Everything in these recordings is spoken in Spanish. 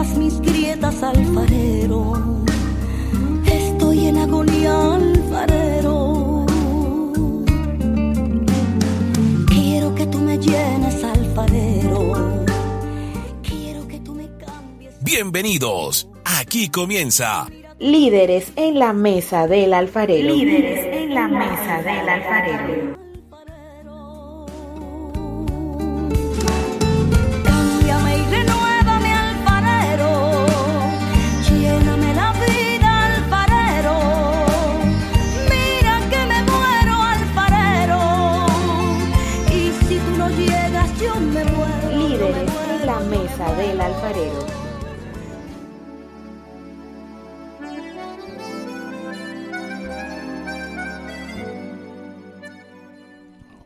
todas mis grietas, alfarero. Estoy en agonía, alfarero. Quiero que tú me llenes, alfarero. Quiero que tú me cambies. Bienvenidos. Aquí comienza Líderes en la mesa del alfarero. Líderes en la mesa del alfarero.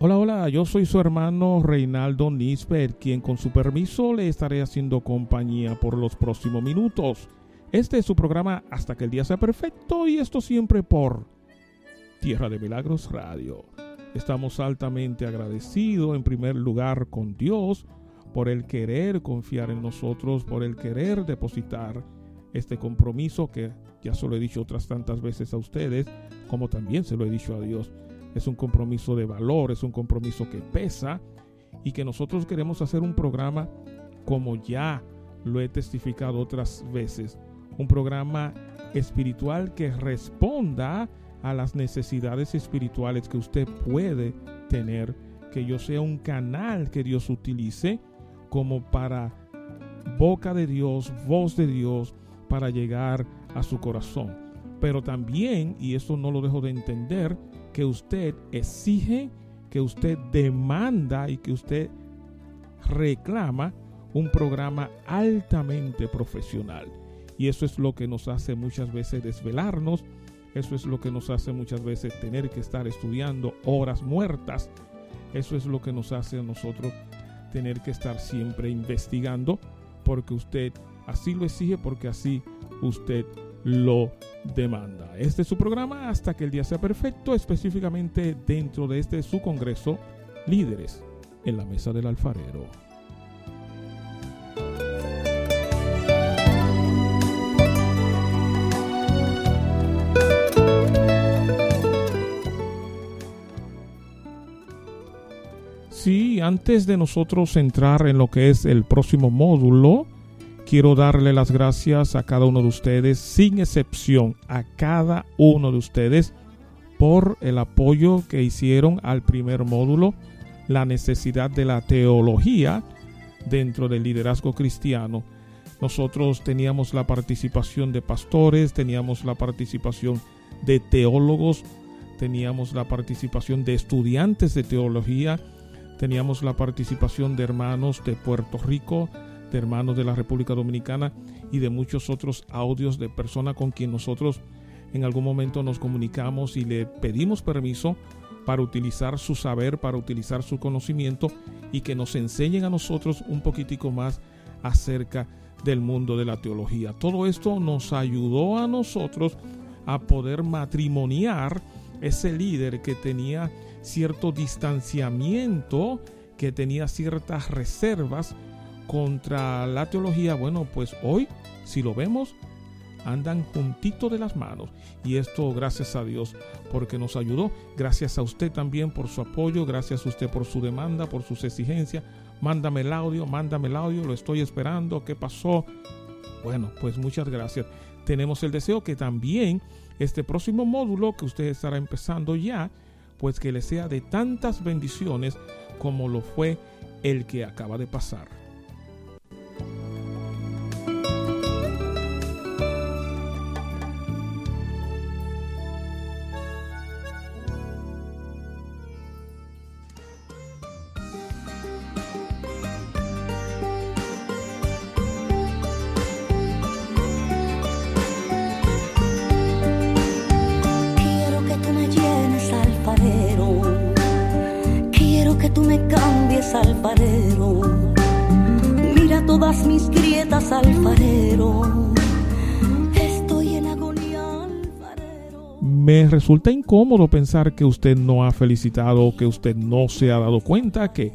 Hola, hola, yo soy su hermano Reinaldo Nisbet, quien con su permiso le estaré haciendo compañía por los próximos minutos. Este es su programa Hasta que el día sea perfecto y esto siempre por Tierra de Milagros Radio. Estamos altamente agradecidos en primer lugar con Dios por el querer confiar en nosotros, por el querer depositar este compromiso que ya se lo he dicho otras tantas veces a ustedes, como también se lo he dicho a Dios es un compromiso de valor, es un compromiso que pesa y que nosotros queremos hacer un programa como ya lo he testificado otras veces, un programa espiritual que responda a las necesidades espirituales que usted puede tener, que yo sea un canal que Dios utilice como para boca de Dios, voz de Dios, para llegar a su corazón. Pero también, y esto no lo dejo de entender, que usted exige, que usted demanda y que usted reclama un programa altamente profesional. Y eso es lo que nos hace muchas veces desvelarnos, eso es lo que nos hace muchas veces tener que estar estudiando horas muertas, eso es lo que nos hace a nosotros tener que estar siempre investigando, porque usted así lo exige, porque así usted lo demanda. Este es su programa hasta que el día sea perfecto, específicamente dentro de este su congreso, líderes en la mesa del alfarero. Sí, antes de nosotros entrar en lo que es el próximo módulo, quiero darle las gracias a cada uno de ustedes, sin excepción, a cada uno de ustedes por el apoyo que hicieron al primer módulo, la necesidad de la teología dentro del liderazgo cristiano. Nosotros teníamos la participación de pastores, teníamos la participación de teólogos, teníamos la participación de estudiantes de teología, teníamos la participación de hermanos de Puerto Rico, hermanos de la República Dominicana y de muchos otros audios de personas con quien nosotros en algún momento nos comunicamos y le pedimos permiso para utilizar su saber, para utilizar su conocimiento y que nos enseñen a nosotros un poquitico más acerca del mundo de la teología. Todo esto nos ayudó a nosotros a poder matrimoniar ese líder que tenía cierto distanciamiento, que tenía ciertas reservas contra la teología, bueno, pues hoy, si lo vemos, andan juntito de las manos. Y esto gracias a Dios, porque nos ayudó. Gracias a usted también por su apoyo, gracias a usted por su demanda, por sus exigencias. Mándame el audio, mándame el audio, lo estoy esperando. ¿Qué pasó? Bueno, pues muchas gracias. Tenemos el deseo que también este próximo módulo que usted estará empezando ya, pues que le sea de tantas bendiciones como lo fue el que acaba de pasar. Resulta incómodo pensar que usted no ha felicitado, que usted no se ha dado cuenta que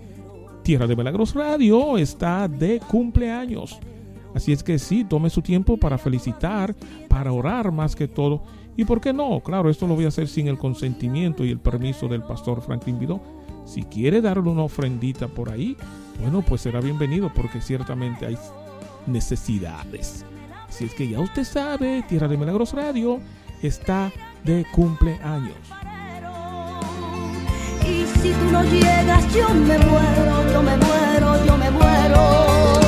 Tierra de Milagros Radio está de cumpleaños. Así es que sí, tome su tiempo para felicitar, para orar más que todo. Y por qué no, claro, esto lo voy a hacer sin el consentimiento y el permiso del pastor Franklin Vidó. Si quiere darle una ofrendita por ahí, bueno, pues será bienvenido porque ciertamente hay necesidades. Así es que ya usted sabe, Tierra de Milagros Radio está de cumpleaños. Y si tú no llegas, yo me muero, yo me muero, yo me muero.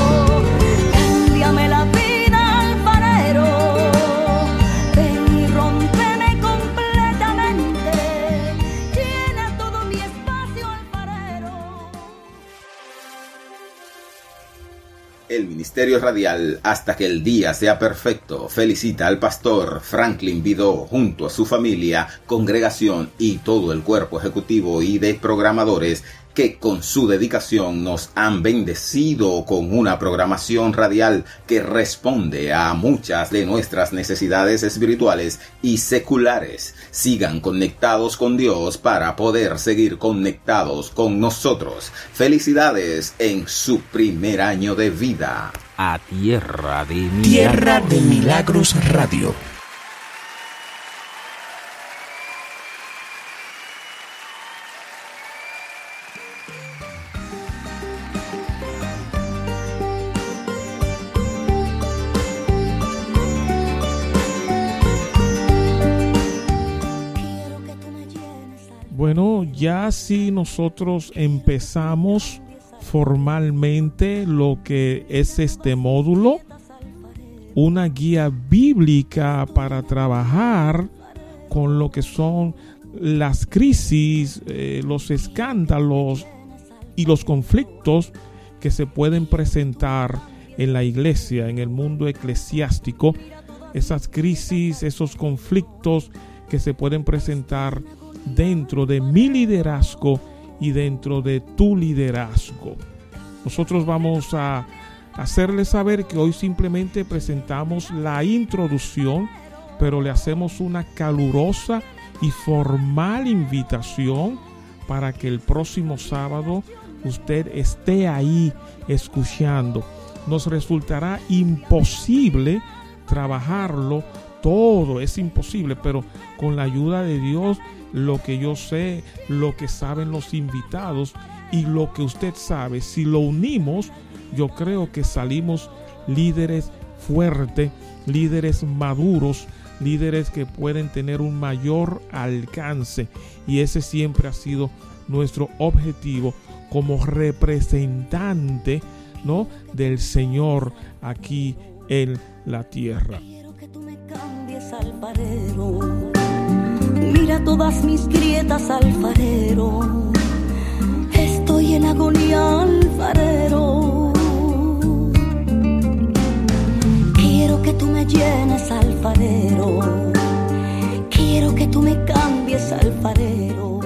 Ministerio Radial, hasta que el día sea perfecto, felicita al pastor Franklin Vidó junto a su familia, congregación y todo el cuerpo ejecutivo y de programadores que con su dedicación nos han bendecido con una programación radial que responde a muchas de nuestras necesidades espirituales y seculares. Sigan conectados con Dios para poder seguir conectados con nosotros. Felicidades en su primer año de vida. A Tierra de Milagros. Tierra de Milagros Radio. Ya si nosotros empezamos formalmente lo que es este módulo, una guía bíblica para trabajar con lo que son las crisis, eh, los escándalos y los conflictos que se pueden presentar en la iglesia, en el mundo eclesiástico, esas crisis, esos conflictos que se pueden presentar dentro de mi liderazgo y dentro de tu liderazgo. Nosotros vamos a hacerles saber que hoy simplemente presentamos la introducción, pero le hacemos una calurosa y formal invitación para que el próximo sábado usted esté ahí escuchando. Nos resultará imposible trabajarlo todo, es imposible, pero con la ayuda de Dios, lo que yo sé, lo que saben los invitados y lo que usted sabe, si lo unimos, yo creo que salimos líderes fuertes, líderes maduros, líderes que pueden tener un mayor alcance y ese siempre ha sido nuestro objetivo como representante ¿no? del Señor aquí en la tierra. Quiero que tú me cambies, alfarero. Mira todas mis grietas, alfarero. Estoy en agonía, alfarero. Quiero que tú me llenes, alfarero. Quiero que tú me cambies, alfarero.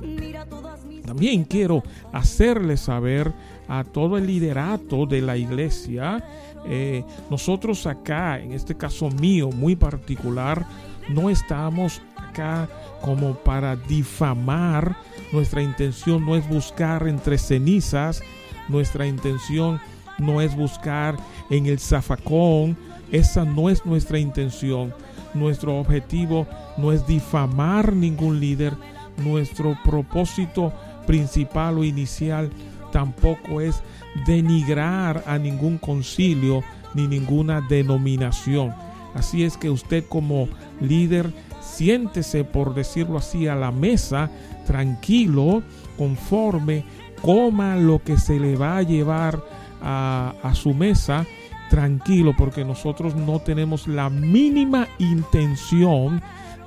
Mira todas mis También quiero hacerle saber a todo el liderato de la iglesia, eh, nosotros acá, en este caso mío muy particular, no estamos acá como para difamar. Nuestra intención no es buscar entre cenizas, nuestra intención no es buscar en el zafacón, esa no es nuestra intención. Nuestro objetivo no es difamar ningún líder, nuestro propósito principal o inicial tampoco es denigrar a ningún concilio ni ninguna denominación. Así es que usted como líder siéntese, por decirlo así, a la mesa, tranquilo, conforme, coma lo que se le va a llevar a, a su mesa, tranquilo, porque nosotros no tenemos la mínima intención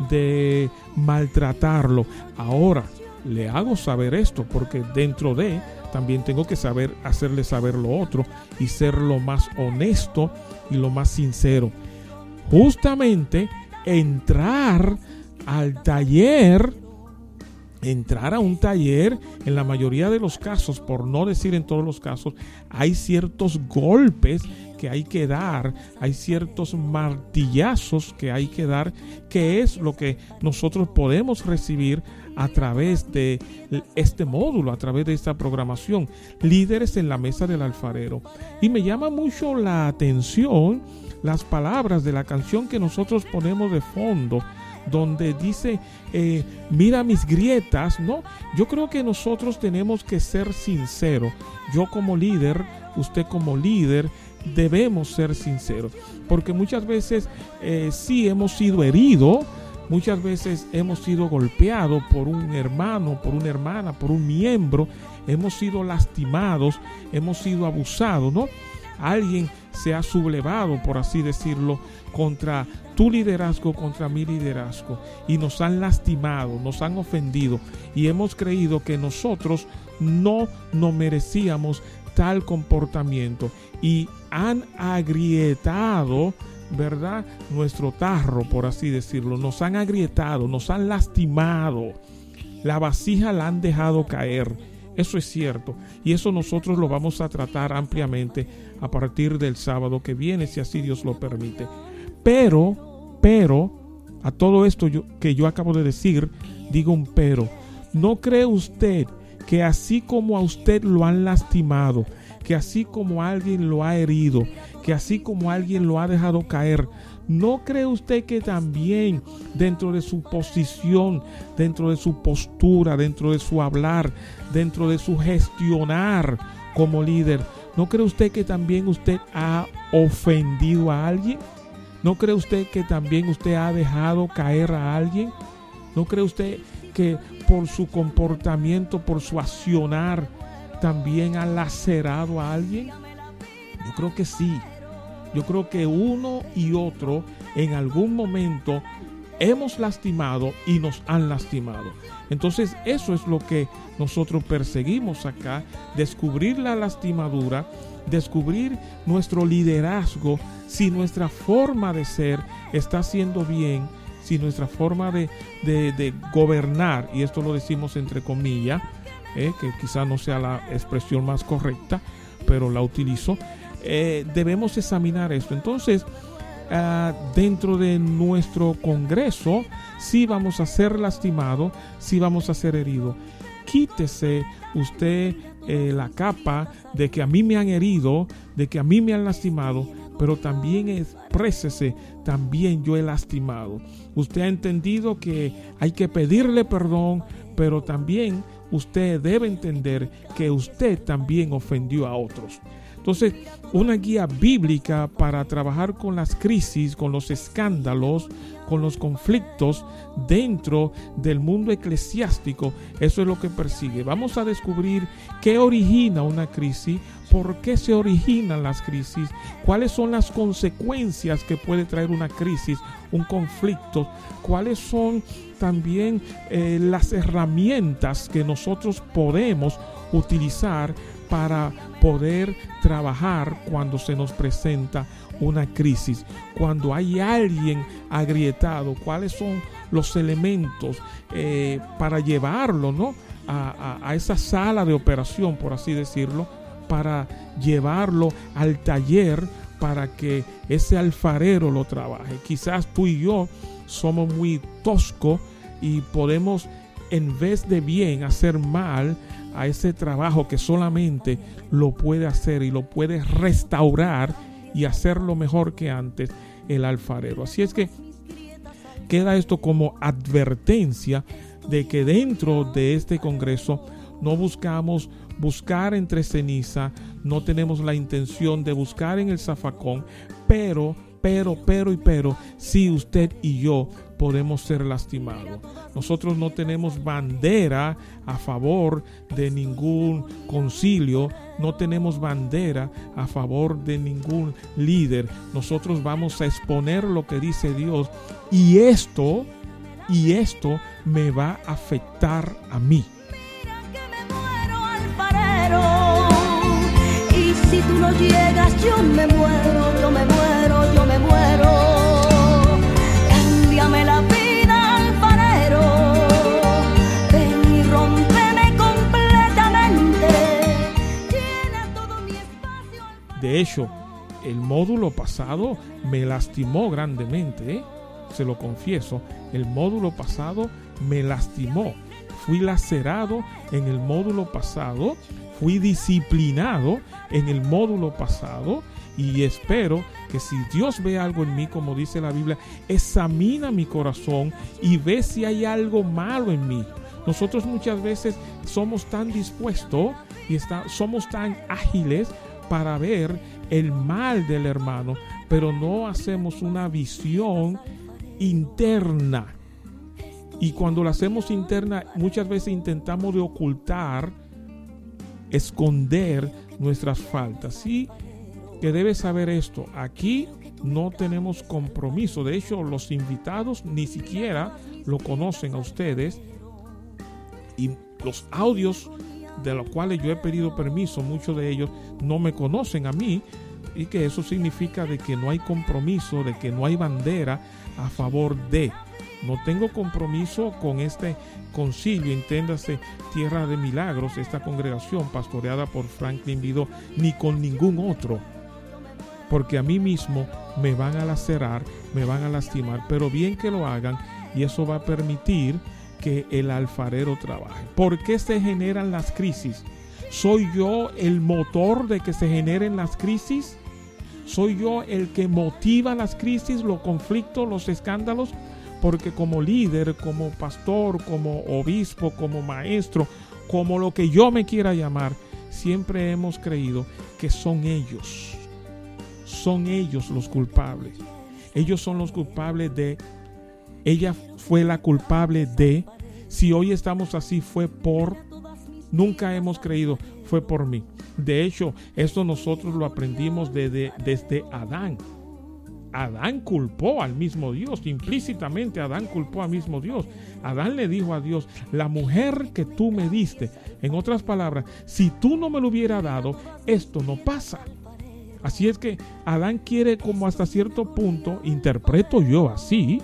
de maltratarlo. Ahora, le hago saber esto porque dentro de también tengo que saber hacerle saber lo otro y ser lo más honesto y lo más sincero. Justamente entrar al taller entrar a un taller, en la mayoría de los casos, por no decir en todos los casos, hay ciertos golpes que hay que dar, hay ciertos martillazos que hay que dar, que es lo que nosotros podemos recibir a través de este módulo, a través de esta programación, líderes en la mesa del alfarero. Y me llama mucho la atención las palabras de la canción que nosotros ponemos de fondo donde dice, eh, mira mis grietas, ¿no? Yo creo que nosotros tenemos que ser sinceros. Yo como líder, usted como líder, debemos ser sinceros. Porque muchas veces eh, sí hemos sido heridos, muchas veces hemos sido golpeados por un hermano, por una hermana, por un miembro, hemos sido lastimados, hemos sido abusados, ¿no? Alguien se ha sublevado, por así decirlo, contra tu liderazgo, contra mi liderazgo. Y nos han lastimado, nos han ofendido. Y hemos creído que nosotros no nos merecíamos tal comportamiento. Y han agrietado, ¿verdad? Nuestro tarro, por así decirlo. Nos han agrietado, nos han lastimado. La vasija la han dejado caer. Eso es cierto. Y eso nosotros lo vamos a tratar ampliamente a partir del sábado que viene, si así Dios lo permite. Pero, pero, a todo esto que yo acabo de decir, digo un pero. ¿No cree usted que así como a usted lo han lastimado, que así como alguien lo ha herido, que así como alguien lo ha dejado caer, ¿no cree usted que también dentro de su posición, dentro de su postura, dentro de su hablar, dentro de su gestionar como líder, ¿no cree usted que también usted ha ofendido a alguien? ¿No cree usted que también usted ha dejado caer a alguien? ¿No cree usted que por su comportamiento, por su accionar, también ha lacerado a alguien? Yo creo que sí. Yo creo que uno y otro en algún momento hemos lastimado y nos han lastimado. Entonces eso es lo que nosotros perseguimos acá, descubrir la lastimadura, descubrir nuestro liderazgo, si nuestra forma de ser está haciendo bien, si nuestra forma de, gobernar, y esto lo decimos entre comillas, eh, que quizá no sea la expresión más correcta, pero la utilizo, eh, debemos examinar esto. Entonces, ah, dentro de nuestro Congreso, si vamos a ser lastimados, si vamos a ser heridos. Quítese usted eh, la capa de que a mí me han herido, de que a mí me han lastimado, pero también exprésese, también yo he lastimado. Usted ha entendido que hay que pedirle perdón, pero también usted debe entender que usted también ofendió a otros. Entonces, una guía bíblica para trabajar con las crisis, con los escándalos, con los conflictos dentro del mundo eclesiástico, eso es lo que persigue. Vamos a descubrir qué origina una crisis, por qué se originan las crisis, cuáles son las consecuencias que puede traer una crisis, un conflicto, cuáles son también eh, las herramientas que nosotros podemos utilizar para poder trabajar cuando se nos presenta una crisis, cuando hay alguien agrietado, cuáles son los elementos eh, para llevarlo ¿no? A, a, esa sala de operación, por así decirlo, para llevarlo al taller para que ese alfarero lo trabaje. Quizás tú y yo somos muy toscos y podemos en vez de bien hacer mal a ese trabajo que solamente lo puede hacer y lo puede restaurar y hacerlo mejor que antes el alfarero. Así es que queda esto como advertencia de que dentro de este Congreso no buscamos buscar entre ceniza, no tenemos la intención de buscar en el zafacón, pero, pero, pero y pero, si usted y yo podemos ser lastimados. Nosotros no tenemos bandera a favor de ningún concilio, no tenemos bandera a favor de ningún líder. Nosotros vamos a exponer lo que dice Dios y esto, y esto me va a afectar a mí. Si tú no llegas, yo me muero, yo me muero, yo me muero. De hecho, el módulo pasado me lastimó grandemente, ¿eh? se lo confieso. El módulo pasado me lastimó. Fui lacerado en el módulo pasado, fui disciplinado en el módulo pasado y espero que si Dios ve algo en mí, como dice la Biblia, examina mi corazón y ve si hay algo malo en mí. Nosotros muchas veces somos tan dispuestos y está, somos tan ágiles para ver el mal del hermano, pero no hacemos una visión interna. Y cuando la hacemos interna, muchas veces intentamos ocultar, esconder nuestras faltas. Sí, que debe saber esto. Aquí no tenemos compromiso. De hecho, los invitados ni siquiera lo conocen a ustedes. Y los audios de los cuales yo he pedido permiso, muchos de ellos no me conocen a mí y que eso significa de que no hay compromiso, de que no hay bandera a favor de. No tengo compromiso con este concilio, enténdase Tierra de Milagros, esta congregación pastoreada por Franklin Vido, ni con ningún otro. Porque a mí mismo me van a lacerar, me van a lastimar, pero bien que lo hagan y eso va a permitir que el alfarero trabaje. ¿Por qué se generan las crisis? ¿Soy yo el motor de que se generen las crisis? ¿Soy yo el que motiva las crisis, los conflictos, los escándalos? Porque como líder, como pastor, como obispo, como maestro, como lo que yo me quiera llamar, siempre hemos creído que son ellos. Son ellos los culpables. Ellos son los culpables de ella fue la culpable de, si hoy estamos así fue por, nunca hemos creído, fue por mí. De hecho, esto nosotros lo aprendimos desde, desde Adán. Adán culpó al mismo Dios, implícitamente Adán culpó al mismo Dios. Adán le dijo a Dios, la mujer que tú me diste, en otras palabras, si tú no me lo hubiera dado, esto no pasa. Así es que Adán quiere como hasta cierto punto, interpreto yo así,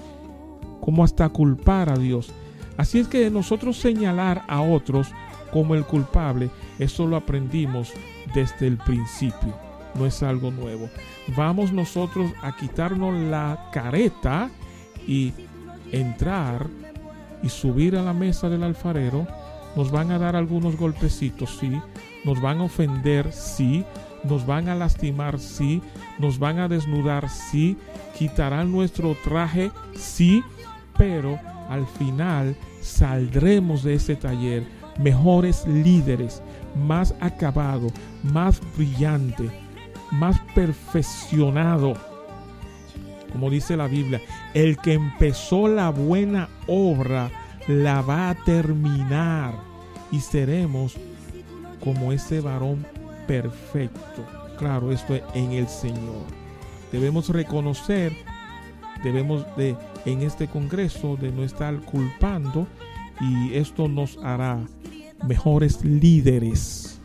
como hasta culpar a Dios. Así es que nosotros señalar a otros como el culpable, eso lo aprendimos desde el principio, no es algo nuevo. Vamos nosotros a quitarnos la careta y entrar y subir a la mesa del alfarero. Nos van a dar algunos golpecitos, sí. Nos van a ofender, sí. Nos van a lastimar, sí. Nos van a desnudar, sí. Quitarán nuestro traje, sí pero al final saldremos de ese taller mejores líderes, más acabado, más brillante, más perfeccionado. Como dice la Biblia, el que empezó la buena obra la va a terminar y seremos como ese varón perfecto. Claro, esto es en el Señor. Debemos reconocer, debemos de en este Congreso de no estar culpando y esto nos hará mejores líderes,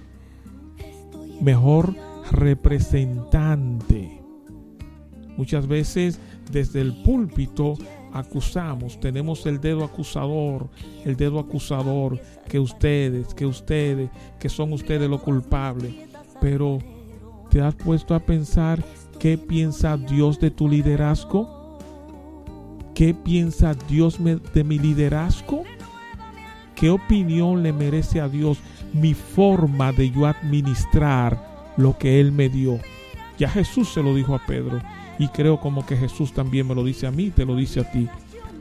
mejor representante. Muchas veces desde el púlpito acusamos, tenemos el dedo acusador, el dedo acusador, que ustedes, que ustedes, que son ustedes los culpables. Pero ¿te has puesto a pensar qué piensa Dios de tu liderazgo? ¿Qué piensa Dios de mi liderazgo? ¿Qué opinión le merece a Dios mi forma de yo administrar lo que Él me dio? Ya Jesús se lo dijo a Pedro y creo como que Jesús también me lo dice a mí, te lo dice a ti.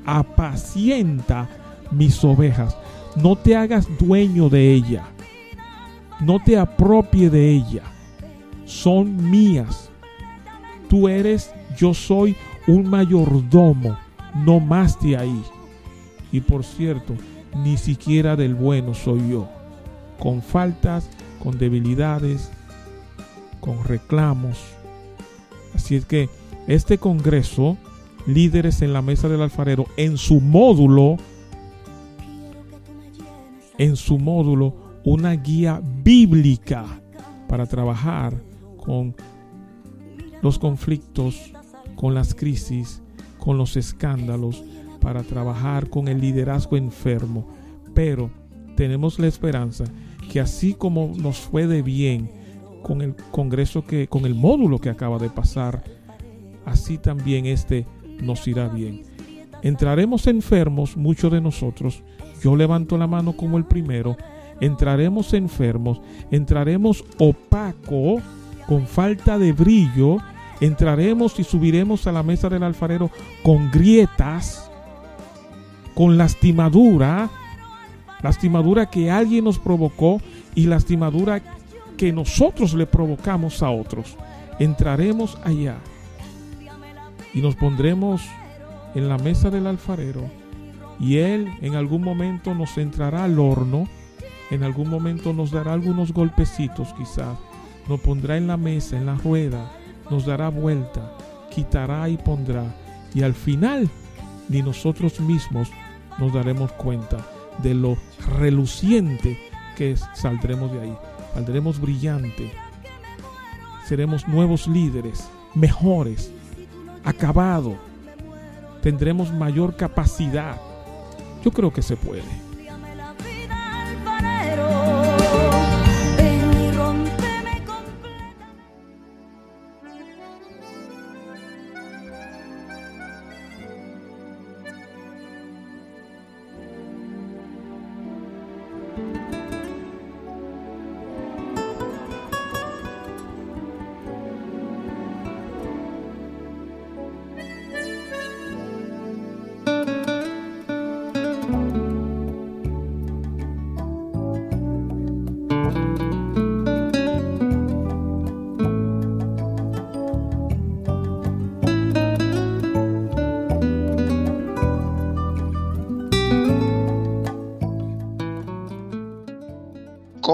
Apacienta mis ovejas, no te hagas dueño de ella, no te apropie de ella, son mías. Tú eres, yo soy un mayordomo no más de ahí. Y por cierto, ni siquiera del bueno soy yo. Con faltas, con debilidades, con reclamos. Así es que este Congreso, líderes en la mesa del alfarero, en su módulo, en su módulo, una guía bíblica para trabajar con los conflictos, con las crisis, con los escándalos, para trabajar con el liderazgo enfermo. Pero tenemos la esperanza que así como nos fue de bien con el congreso que, con el módulo que acaba de pasar, así también este nos irá bien. Entraremos enfermos, muchos de nosotros, yo levanto la mano como el primero, entraremos enfermos, entraremos opaco, con falta de brillo, entraremos y subiremos a la mesa del alfarero con grietas, con lastimadura, lastimadura que alguien nos provocó y lastimadura que nosotros le provocamos a otros. Entraremos allá y nos pondremos en la mesa del alfarero y él en algún momento nos entrará al horno, en algún momento nos dará algunos golpecitos quizás, nos pondrá en la mesa, en la rueda, nos dará vuelta, quitará y pondrá y al final ni nosotros mismos nos daremos cuenta de lo reluciente que saldremos de ahí. Saldremos brillante. Seremos nuevos líderes, mejores, acabado. Tendremos mayor capacidad. Yo creo que se puede.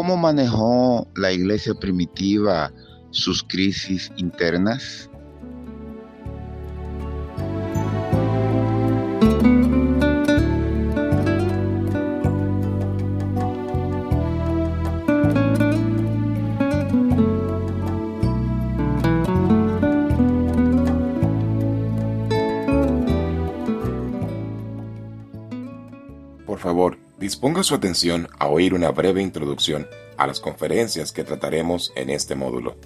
¿Cómo manejó la iglesia primitiva sus crisis internas? Disponga su atención a oír una breve introducción a las conferencias que trataremos en este módulo.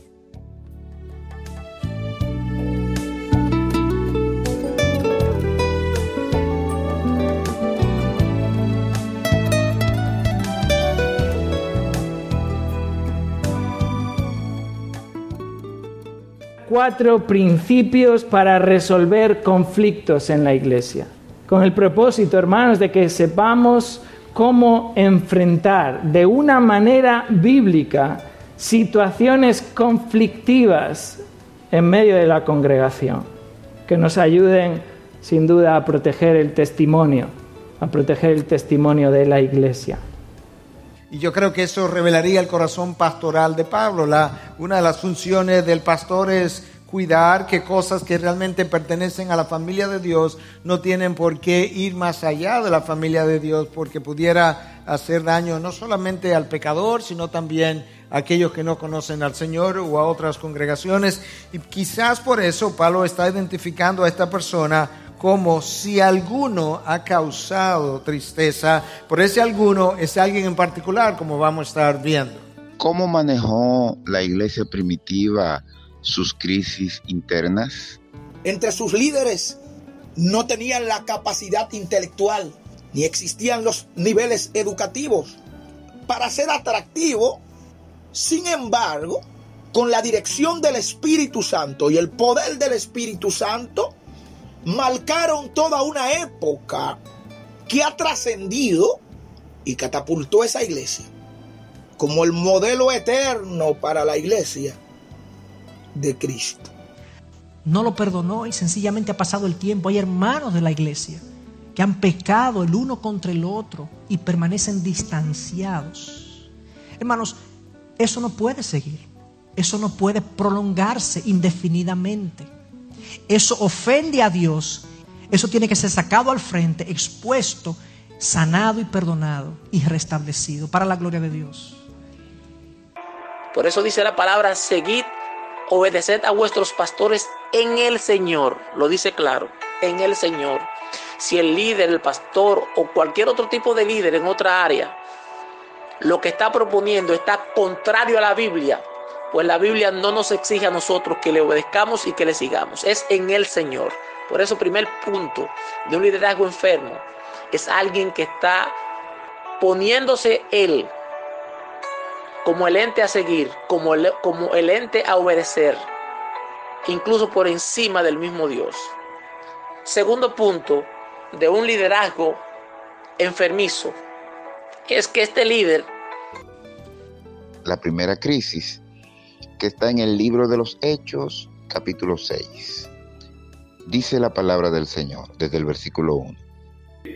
Cuatro principios para resolver conflictos en la iglesia. Con el propósito, hermanos, de que sepamos cómo enfrentar de una manera bíblica situaciones conflictivas en medio de la congregación, que nos ayuden sin duda a proteger el testimonio, a proteger el testimonio de la iglesia. Y yo creo que eso revelaría el corazón pastoral de Pablo. La, una de las funciones del pastor es cuidar que cosas que realmente pertenecen a la familia de Dios no tienen por qué ir más allá de la familia de Dios porque pudiera hacer daño no solamente al pecador, sino también a aquellos que no conocen al Señor o a otras congregaciones. Y quizás por eso Pablo está identificando a esta persona como si alguno ha causado tristeza, por ese alguno es alguien en particular, como vamos a estar viendo. ¿Cómo manejó la iglesia primitiva sus crisis internas? Entre sus líderes no tenían la capacidad intelectual ni existían los niveles educativos para ser atractivo. Sin embargo, con la dirección del Espíritu Santo y el poder del Espíritu Santo, marcaron toda una época que ha trascendido y catapultó esa iglesia como el modelo eterno para la iglesia de Cristo. No lo perdonó y sencillamente ha pasado el tiempo. Hay hermanos de la iglesia que han pecado el uno contra el otro y permanecen distanciados. Hermanos, eso no puede seguir. Eso no puede prolongarse indefinidamente. Eso ofende a Dios. Eso tiene que ser sacado al frente, expuesto, sanado y perdonado y restablecido para la gloria de Dios. Por eso dice la palabra, seguid obedeced a vuestros pastores en el Señor. Lo dice claro, en el Señor. Si el líder, el pastor o cualquier otro tipo de líder en otra área, lo que está proponiendo está contrario a la Biblia, pues la Biblia no nos exige a nosotros que le obedezcamos y que le sigamos. Es en el Señor. Por eso, primer punto de un liderazgo enfermo es alguien que está poniéndose él como el ente a seguir, como el, como el ente a obedecer, incluso por encima del mismo Dios. Segundo punto de un liderazgo enfermizo es que este líder... La primera crisis que está en el libro de los Hechos, capítulo 6. Dice la palabra del Señor desde el versículo 1.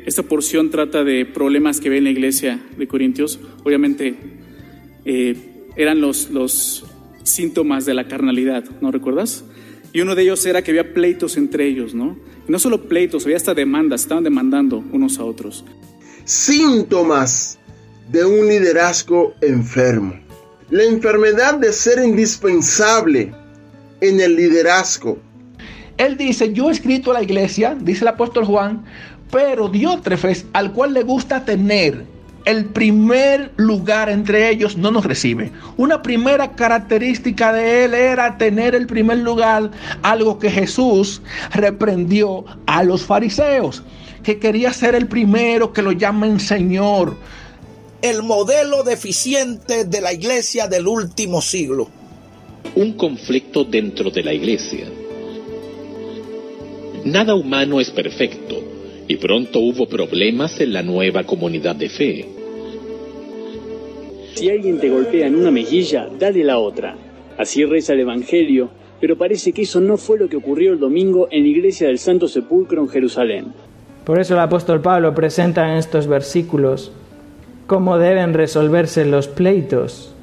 Esta porción trata de problemas que ve en la iglesia de Corintios. Obviamente eh, eran los, los síntomas de la carnalidad, ¿no recuerdas? Y uno de ellos era que había pleitos entre ellos, ¿no? Y no solo pleitos, había hasta demandas, estaban demandando unos a otros. Síntomas de un liderazgo enfermo. La enfermedad de ser indispensable en el liderazgo. Él dice, yo he escrito a la iglesia, dice el apóstol Juan, pero Diótrefes, al cual le gusta tener el primer lugar entre ellos, no nos recibe. Una primera característica de él era tener el primer lugar, algo que Jesús reprendió a los fariseos, que quería ser el primero que lo llamen Señor. El modelo deficiente de la iglesia del último siglo. Un conflicto dentro de la iglesia. Nada humano es perfecto y pronto hubo problemas en la nueva comunidad de fe. Si alguien te golpea en una mejilla, dale la otra. Así reza el Evangelio, pero parece que eso no fue lo que ocurrió el domingo en la iglesia del Santo Sepulcro en Jerusalén. Por eso el apóstol Pablo presenta en estos versículos cómo deben resolverse los pleitos,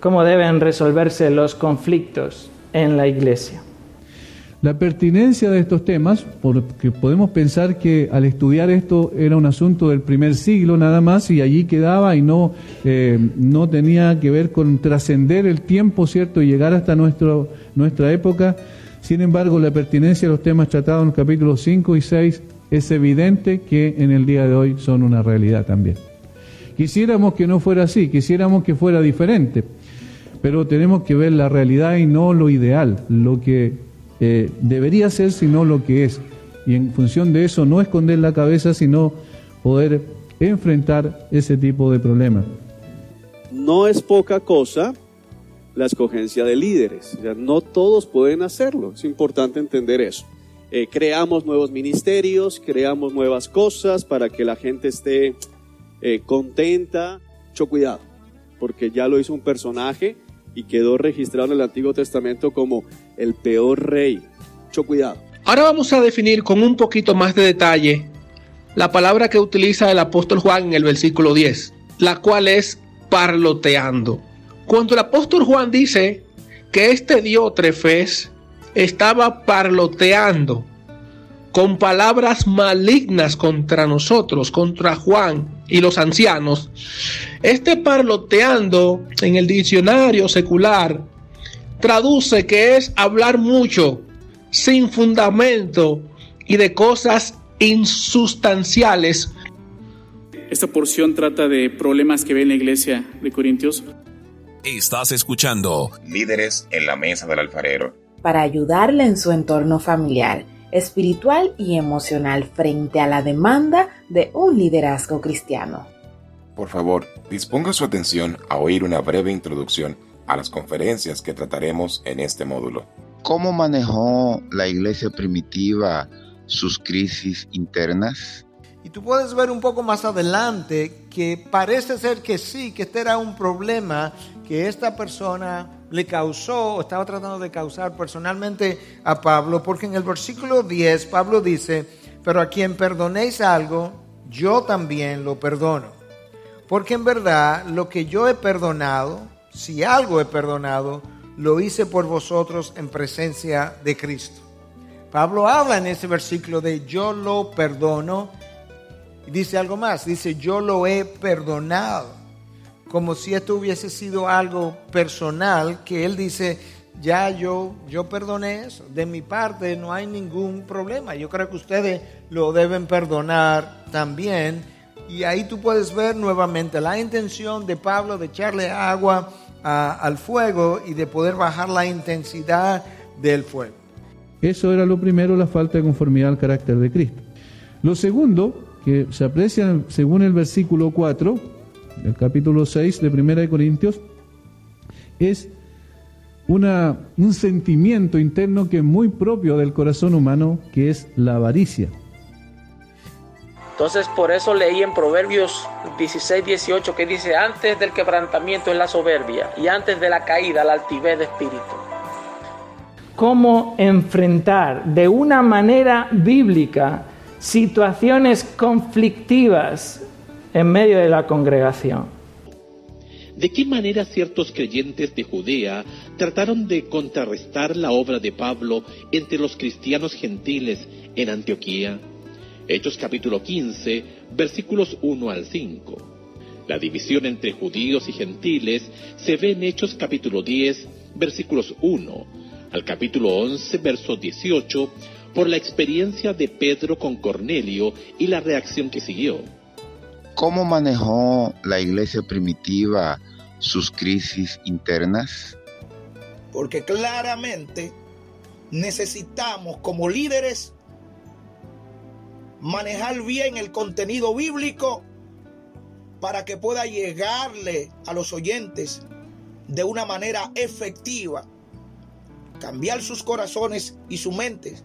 cómo deben resolverse los conflictos en la iglesia. La pertinencia de estos temas, porque podemos pensar que al estudiar esto era un asunto del primer siglo nada más y allí quedaba y no, eh, no tenía que ver con trascender el tiempo, ¿cierto? Y llegar hasta nuestro, nuestra época. Sin embargo, la pertinencia de los temas tratados en los capítulos 5 y 6 es evidente que en el día de hoy son una realidad también. Quisiéramos que no fuera así, quisiéramos que fuera diferente, pero tenemos que ver la realidad y no lo ideal, lo que eh, debería ser sino lo que es. Y en función de eso no esconder la cabeza, sino poder enfrentar ese tipo de problemas. No es poca cosa la escogencia de líderes. no todos pueden hacerlo. Es importante entender eso. Eh, creamos nuevos ministerios, creamos nuevas cosas para que la gente esté eh, contenta. Mucho cuidado, porque ya lo hizo un personaje y quedó registrado en el Antiguo Testamento como el peor rey. Mucho cuidado. Ahora vamos a definir con un poquito más de detalle la palabra que utiliza el apóstol Juan en el versículo 10, la cual es parloteando. Cuando el apóstol Juan dice que este Diótrefes estaba parloteando con palabras malignas contra nosotros, contra Juan y los ancianos. Este parloteando en el diccionario secular traduce que es hablar mucho, sin fundamento y de cosas insustanciales. Esta porción trata de problemas que ve en la iglesia de Corintios. Estás escuchando Líderes en la Mesa del Alfarero. Para ayudarle en su entorno familiar espiritual y emocional frente a la demanda de un liderazgo cristiano. Por favor, disponga su atención a oír una breve introducción a las conferencias que trataremos en este módulo. ¿Cómo manejó la iglesia primitiva sus crisis internas? Y tú puedes ver un poco más adelante que parece ser que sí, que este era un problema que esta persona le causó, estaba tratando de causar personalmente a Pablo, porque en el versículo 10 Pablo dice, pero a quien perdonéis algo, yo también lo perdono. Porque en verdad lo que yo he perdonado, si algo he perdonado, lo hice por vosotros en presencia de Cristo. Pablo habla en ese versículo de yo lo perdono. Y dice algo más, dice yo lo he perdonado como si esto hubiese sido algo personal, que él dice, ya yo, yo perdoné eso, de mi parte no hay ningún problema, yo creo que ustedes lo deben perdonar también. Y ahí tú puedes ver nuevamente la intención de Pablo de echarle agua al fuego y de poder bajar la intensidad del fuego. Eso era lo primero, la falta de conformidad al carácter de Cristo. Lo segundo, que se aprecia según el versículo 4, del capítulo 6 de 1 de Corintios, es una, un sentimiento interno que es muy propio del corazón humano, que es la avaricia. Entonces por eso leí en Proverbios 16, 18 que dice, antes del quebrantamiento es la soberbia y antes de la caída la altivez de espíritu. cómo enfrentar de una manera bíblica situaciones conflictivas en medio de la congregación. ¿De qué manera ciertos creyentes de Judea trataron de contrarrestar la obra de Pablo entre los cristianos gentiles en Antioquía? Hechos capítulo 15, versículos 1 al 5. La división entre judíos y gentiles se ve en Hechos capítulo 10, versículos 1 al capítulo 11, verso 18, por la experiencia de Pedro con Cornelio y la reacción que siguió. ¿Cómo manejó la iglesia primitiva sus crisis internas? Porque claramente necesitamos como líderes manejar bien el contenido bíblico para que pueda llegarle a los oyentes de una manera efectiva, cambiar sus corazones y sus mentes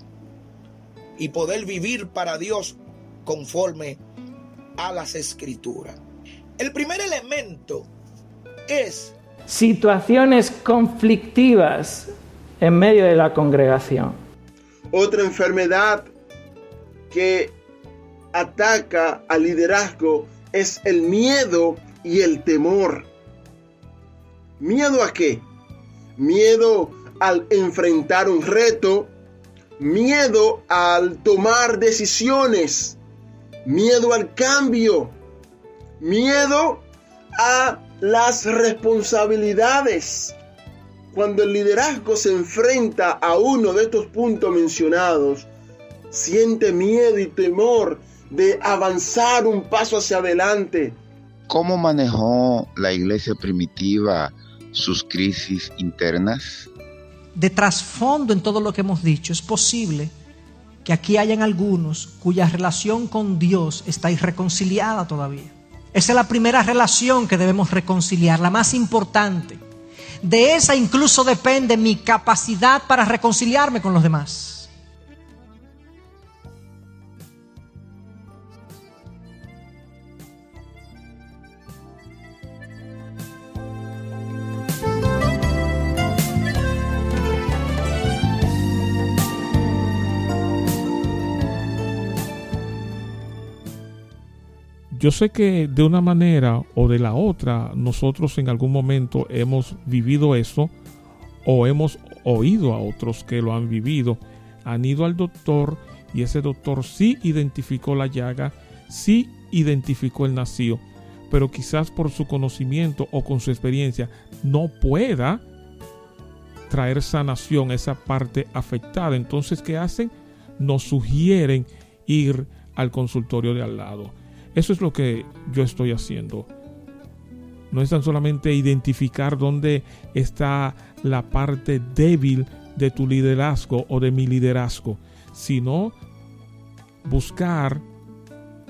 y poder vivir para Dios conforme a las escrituras. El primer elemento es Situaciones conflictivas en medio de la congregación. Otra enfermedad que ataca al liderazgo es el miedo y el temor. ¿Miedo a qué? Miedo al enfrentar un reto, miedo al tomar decisiones, miedo al cambio, miedo a las responsabilidades. Cuando el liderazgo se enfrenta a uno de estos puntos mencionados, siente miedo y temor de avanzar un paso hacia adelante. ¿Cómo manejó la iglesia primitiva sus crisis internas? de trasfondo en todo lo que hemos dicho, es posible que aquí hayan algunos cuya relación con Dios está irreconciliada todavía. Esa es la primera relación que debemos reconciliar, la más importante. De esa incluso depende mi capacidad para reconciliarme con los demás. Yo sé que de una manera o de la otra nosotros en algún momento hemos vivido eso o hemos oído a otros que lo han vivido. Han ido al doctor y ese doctor sí identificó la llaga, sí identificó el nacido, pero quizás por su conocimiento o con su experiencia no pueda traer sanación a esa parte afectada. Entonces, ¿qué hacen? Nos sugieren ir al consultorio de al lado. Eso es lo que yo estoy haciendo. No es tan solamente identificar dónde está la parte débil de tu liderazgo o de mi liderazgo, sino buscar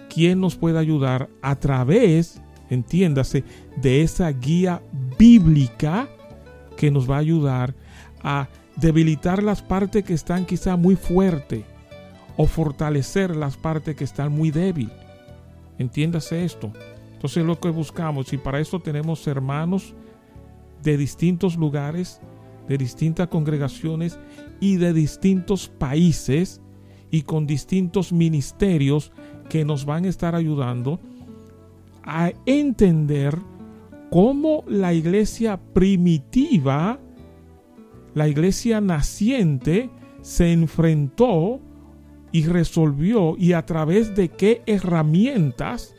quién nos puede ayudar a través, entiéndase, de esa guía bíblica que nos va a ayudar a debilitar las partes que están quizá muy fuertes o fortalecer las partes que están muy débiles. Entiéndase esto. Entonces lo que buscamos, y para eso tenemos hermanos de distintos lugares, de distintas congregaciones y de distintos países y con distintos ministerios que nos van a estar ayudando a entender cómo la iglesia primitiva, la iglesia naciente, se enfrentó y resolvió y a través de qué herramientas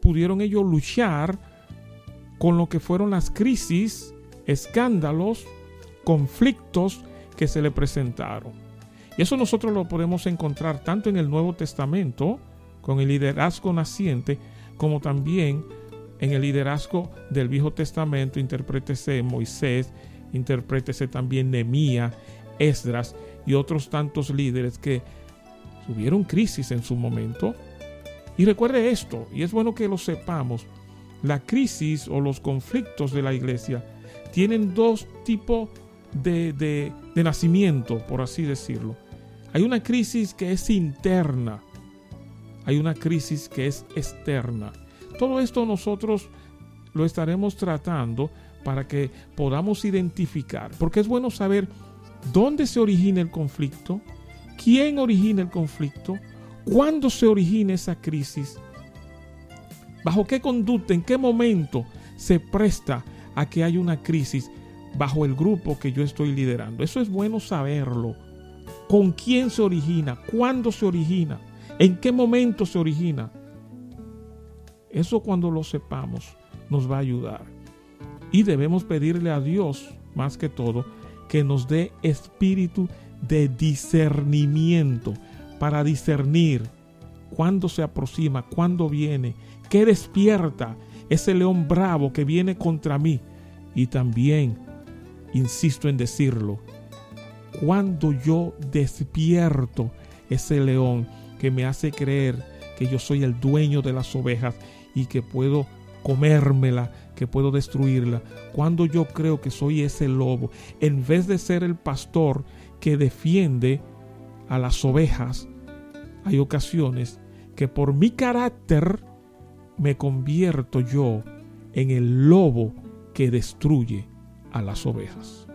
pudieron ellos luchar con lo que fueron las crisis, escándalos, conflictos que se le presentaron. Y eso nosotros lo podemos encontrar tanto en el Nuevo Testamento, con el liderazgo naciente, como también en el liderazgo del Viejo Testamento, interprétese Moisés, interprétese también Nemía, Esdras y otros tantos líderes que tuvieron crisis en su momento. Y recuerde esto, y es bueno que lo sepamos, la crisis o los conflictos de la iglesia tienen dos tipos de, de, de nacimiento, por así decirlo. Hay una crisis que es interna, hay una crisis que es externa. Todo esto nosotros lo estaremos tratando para que podamos identificar, porque es bueno saber dónde se origina el conflicto, quién origina el conflicto, cuándo se origina esa crisis, bajo qué conducta, en qué momento se presta a que haya una crisis bajo el grupo que yo estoy liderando. Eso es bueno saberlo. ¿Con quién se origina? ¿Cuándo se origina? ¿En qué momento se origina? Eso cuando lo sepamos nos va a ayudar. Y debemos pedirle a Dios, más que todo, que nos dé espíritu de discernimiento para discernir cuándo se aproxima, cuándo viene, qué despierta ese león bravo que viene contra mí. Y también, insisto en decirlo, cuando yo despierto ese león que me hace creer que yo soy el dueño de las ovejas y que puedo comérmela, que puedo destruirla. Cuando yo creo que soy ese lobo, en vez de ser el pastor que defiende a las ovejas, hay ocasiones que por mi carácter me convierto yo en el lobo que destruye a las ovejas.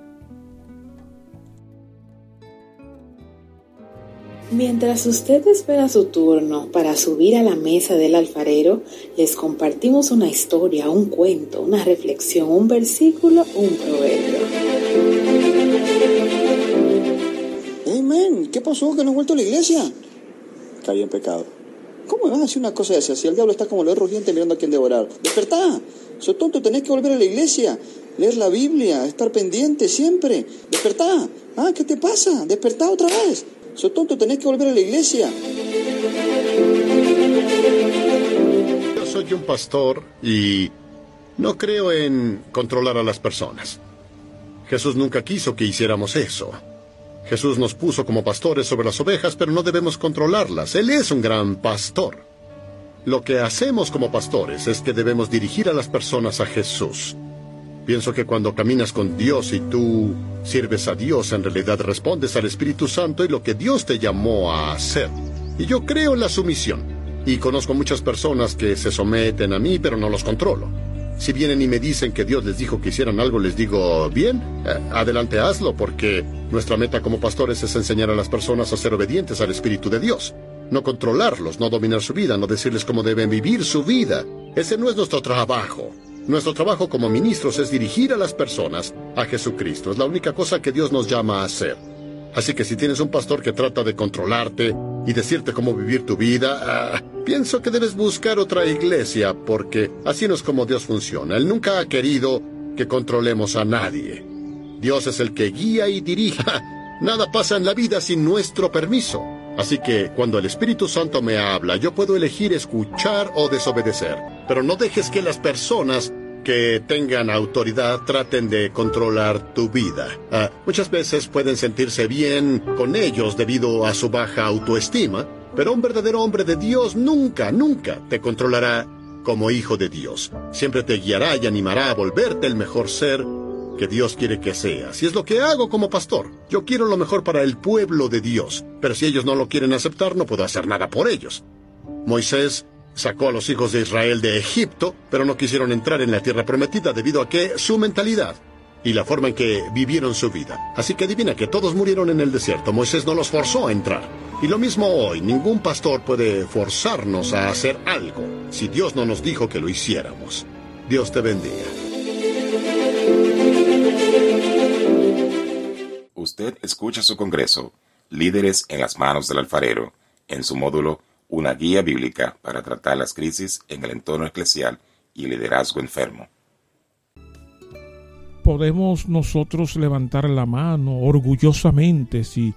Mientras usted espera su turno para subir a la mesa del alfarero, les compartimos una historia, un cuento, una reflexión, un versículo, un proverbio. Man, ¿qué pasó? ¿Que no has vuelto a la iglesia? Caí en pecado. ¿Cómo me vas a decir una cosa de esa si el diablo está como león rugiente mirando a quien devorar? ¡Despertá! Soy tonto, tenés que volver a la iglesia, leer la Biblia, estar pendiente siempre. ¡Despertá! Ah, ¿qué te pasa? ¡Despertá otra vez! Soy tonto, tenés que volver a la iglesia. Yo soy un pastor y no creo en controlar a las personas. Jesús nunca quiso que hiciéramos eso. Jesús nos puso como pastores sobre las ovejas, pero no debemos controlarlas. Él es un gran pastor. Lo que hacemos como pastores es que debemos dirigir a las personas a Jesús. Pienso que cuando caminas con Dios y tú sirves a Dios, en realidad respondes al Espíritu Santo y lo que Dios te llamó a hacer. Y yo creo en la sumisión. Y conozco muchas personas que se someten a mí, pero no los controlo. Si vienen y me dicen que Dios les dijo que hicieran algo, les digo, bien, eh, adelante hazlo, porque nuestra meta como pastores es enseñar a las personas a ser obedientes al Espíritu de Dios. No controlarlos, no dominar su vida, no decirles cómo deben vivir su vida. Ese no es nuestro trabajo. Nuestro trabajo como ministros es dirigir a las personas a Jesucristo. Es la única cosa que Dios nos llama a hacer. Así que si tienes un pastor que trata de controlarte y decirte cómo vivir tu vida, ah, pienso que debes buscar otra iglesia porque así no es como Dios funciona. Él nunca ha querido que controlemos a nadie. Dios es el que guía y dirige. Nada pasa en la vida sin nuestro permiso. Así que cuando el Espíritu Santo me habla, yo puedo elegir escuchar o desobedecer. Pero no dejes que las personas que tengan autoridad traten de controlar tu vida. Ah, muchas veces pueden sentirse bien con ellos debido a su baja autoestima, pero un verdadero hombre de Dios nunca, nunca te controlará como hijo de Dios. Siempre te guiará y animará a volverte el mejor ser que Dios quiere que seas. Y es lo que hago como pastor. Yo quiero lo mejor para el pueblo de Dios, pero si ellos no lo quieren aceptar, no puedo hacer nada por ellos. Moisés sacó a los hijos de Israel de Egipto, pero no quisieron entrar en la tierra prometida debido a que su mentalidad y la forma en que vivieron su vida. Así que adivina que todos murieron en el desierto. Moisés no los forzó a entrar. Y lo mismo hoy, ningún pastor puede forzarnos a hacer algo si Dios no nos dijo que lo hiciéramos. Dios te bendiga. Usted escucha su congreso, Líderes en las manos del alfarero, en su módulo Una guía bíblica para tratar las crisis en el entorno eclesial y liderazgo enfermo. Podemos nosotros levantar la mano orgullosamente, si,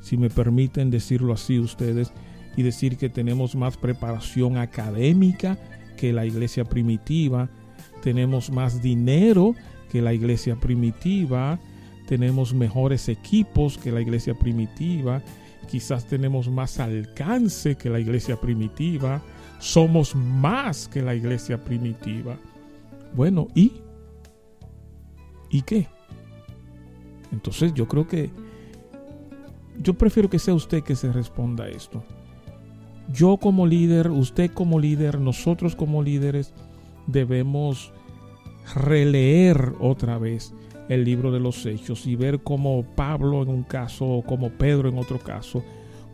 si me permiten decirlo así ustedes, y decir que tenemos más preparación académica que la iglesia primitiva, tenemos más dinero que la iglesia primitiva, tenemos mejores equipos que la iglesia primitiva, quizás tenemos más alcance que la iglesia primitiva, somos más que la iglesia primitiva. Bueno, ¿y? ¿Y qué? Entonces yo creo que yo prefiero que sea usted que se responda a esto. Yo como líder, usted como líder, nosotros como líderes debemos releer otra vez el libro de los hechos y ver cómo Pablo en un caso, como Pedro en otro caso,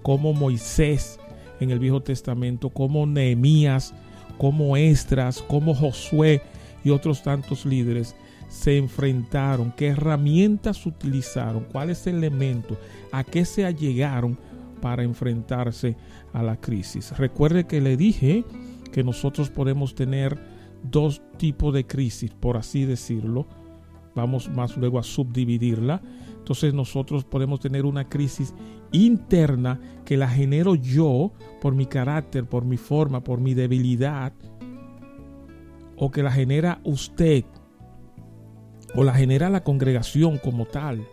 como Moisés en el Viejo Testamento, como Nehemías, como Estras, como Josué y otros tantos líderes se enfrentaron, qué herramientas utilizaron, cuáles elementos, a qué se allegaron para enfrentarse a la crisis. Recuerde que le dije que nosotros podemos tener dos tipos de crisis, por así decirlo. Vamos más luego a subdividirla. Entonces nosotros podemos tener una crisis interna que la genero yo por mi carácter, por mi forma, por mi debilidad, o que la genera usted, o la genera la congregación como tal.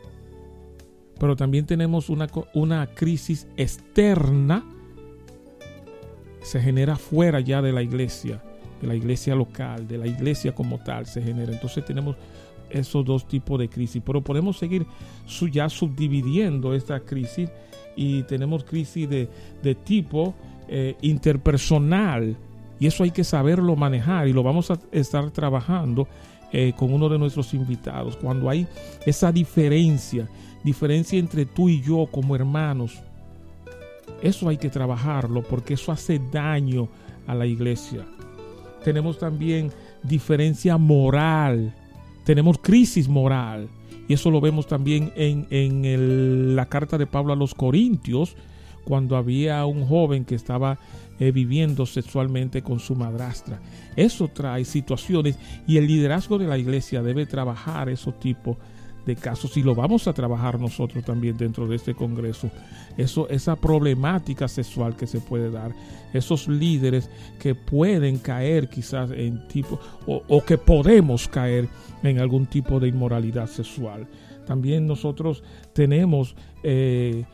Pero también tenemos una, una crisis externa, se genera fuera ya de la iglesia de la iglesia local, de la iglesia como tal se genera. Entonces tenemos esos dos tipos de crisis, pero podemos seguir ya subdividiendo esta crisis y tenemos crisis de, tipo eh, interpersonal. Y eso hay que saberlo manejar y lo vamos a estar trabajando eh, con uno de nuestros invitados. Cuando hay esa diferencia, diferencia entre tú y yo como hermanos, eso hay que trabajarlo porque eso hace daño a la iglesia. Tenemos también diferencia moral, tenemos crisis moral. Y eso lo vemos también en, la carta de Pablo a los Corintios, cuando había un joven que estaba eh, viviendo sexualmente con su madrastra. Eso trae situaciones y el liderazgo de la iglesia debe trabajar esos tipos de casos y lo vamos a trabajar nosotros también dentro de este congreso. Eso, esa problemática sexual que se puede dar, esos líderes que pueden caer quizás en tipo o, que podemos caer en algún tipo de inmoralidad sexual. También nosotros tenemos eh,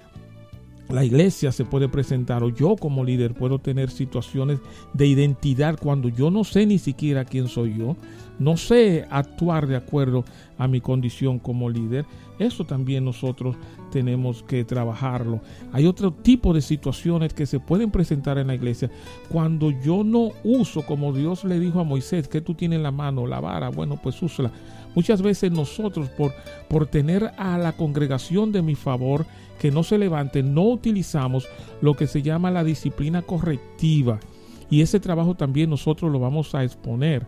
la iglesia se puede presentar o yo como líder puedo tener situaciones de identidad cuando yo no sé ni siquiera quién soy yo, no sé actuar de acuerdo a mi condición como líder. Eso también nosotros tenemos que trabajarlo. Hay otro tipo de situaciones que se pueden presentar en la iglesia cuando yo no uso como Dios le dijo a Moisés que tú tienes la mano, la vara, bueno pues úsala. Muchas veces nosotros por, por tener a la congregación de mi favor, que no se levante, no utilizamos lo que se llama la disciplina correctiva. Y ese trabajo también nosotros lo vamos a exponer,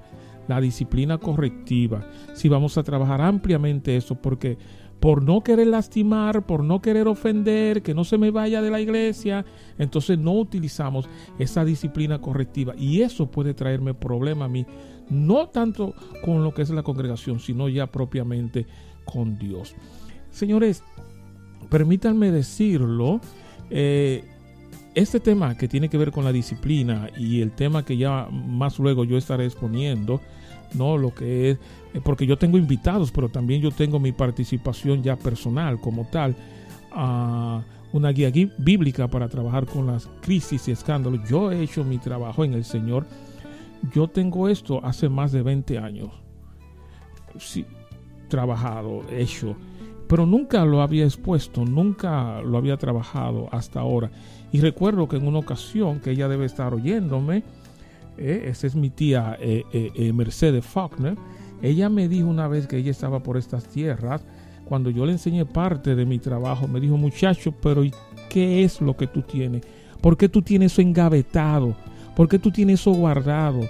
la disciplina correctiva. Si vamos a trabajar ampliamente eso, porque por no querer lastimar, por no querer ofender, que no se me vaya de la iglesia, entonces no utilizamos esa disciplina correctiva. Y eso puede traerme problema a mí, no tanto con lo que es la congregación, sino ya propiamente con Dios. Señores, permítanme decirlo, eh, este tema que tiene que ver con la disciplina y el tema que ya más luego yo estaré exponiendo, no lo que es, eh, porque yo tengo invitados, pero también yo tengo mi participación ya personal como tal, a una guía bíblica para trabajar con las crisis y escándalos. Yo he hecho mi trabajo en el Señor. Yo tengo esto hace más de 20 años. Sí, trabajado, hecho pero nunca lo había expuesto, nunca lo había trabajado hasta ahora. Y recuerdo que en una ocasión, que ella debe estar oyéndome, eh, esa es mi tía eh, eh, Mercedes Faulkner, ella me dijo una vez que ella estaba por estas tierras, cuando yo le enseñé parte de mi trabajo, me dijo, muchacho, pero ¿y qué es lo que tú tienes? ¿Por qué tú tienes eso engavetado? ¿Por qué tú tienes eso guardado?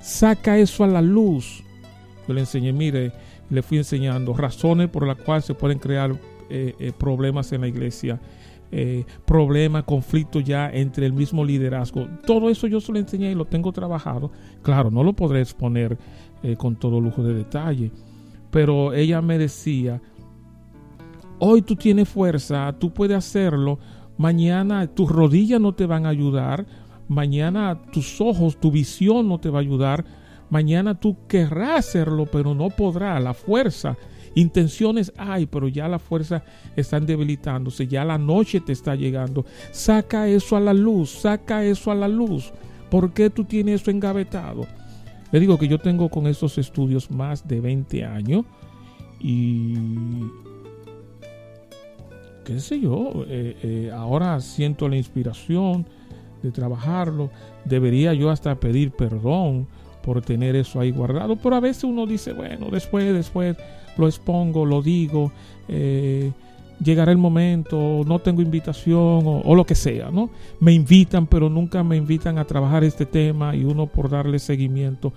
Saca eso a la luz. Yo le enseñé, mire, le fui enseñando razones por las cuales se pueden crear eh, eh, problemas en la iglesia, eh, problemas, conflictos ya entre el mismo liderazgo. Todo eso yo se lo enseñé y lo tengo trabajado. Claro, no lo podré exponer con todo lujo de detalle, pero ella me decía, hoy tú tienes fuerza, tú puedes hacerlo, mañana tus rodillas no te van a ayudar, mañana tus ojos, tu visión no te va a ayudar, mañana tú querrás hacerlo, pero no podrás, la fuerza. Intenciones hay, pero ya la fuerza están debilitándose, ya la noche te está llegando. Saca eso a la luz, saca eso a la luz. ¿Por qué tú tienes eso engavetado? Le digo que yo tengo con estos estudios más de 20 años y qué sé yo, eh, eh, ahora siento la inspiración de trabajarlo, debería yo hasta pedir perdón por tener eso ahí guardado, pero a veces uno dice, bueno, después, después lo expongo, lo digo, eh, llegará el momento, no tengo invitación o, o, lo que sea, ¿no? Me invitan, pero nunca me invitan a trabajar este tema y uno por darle seguimiento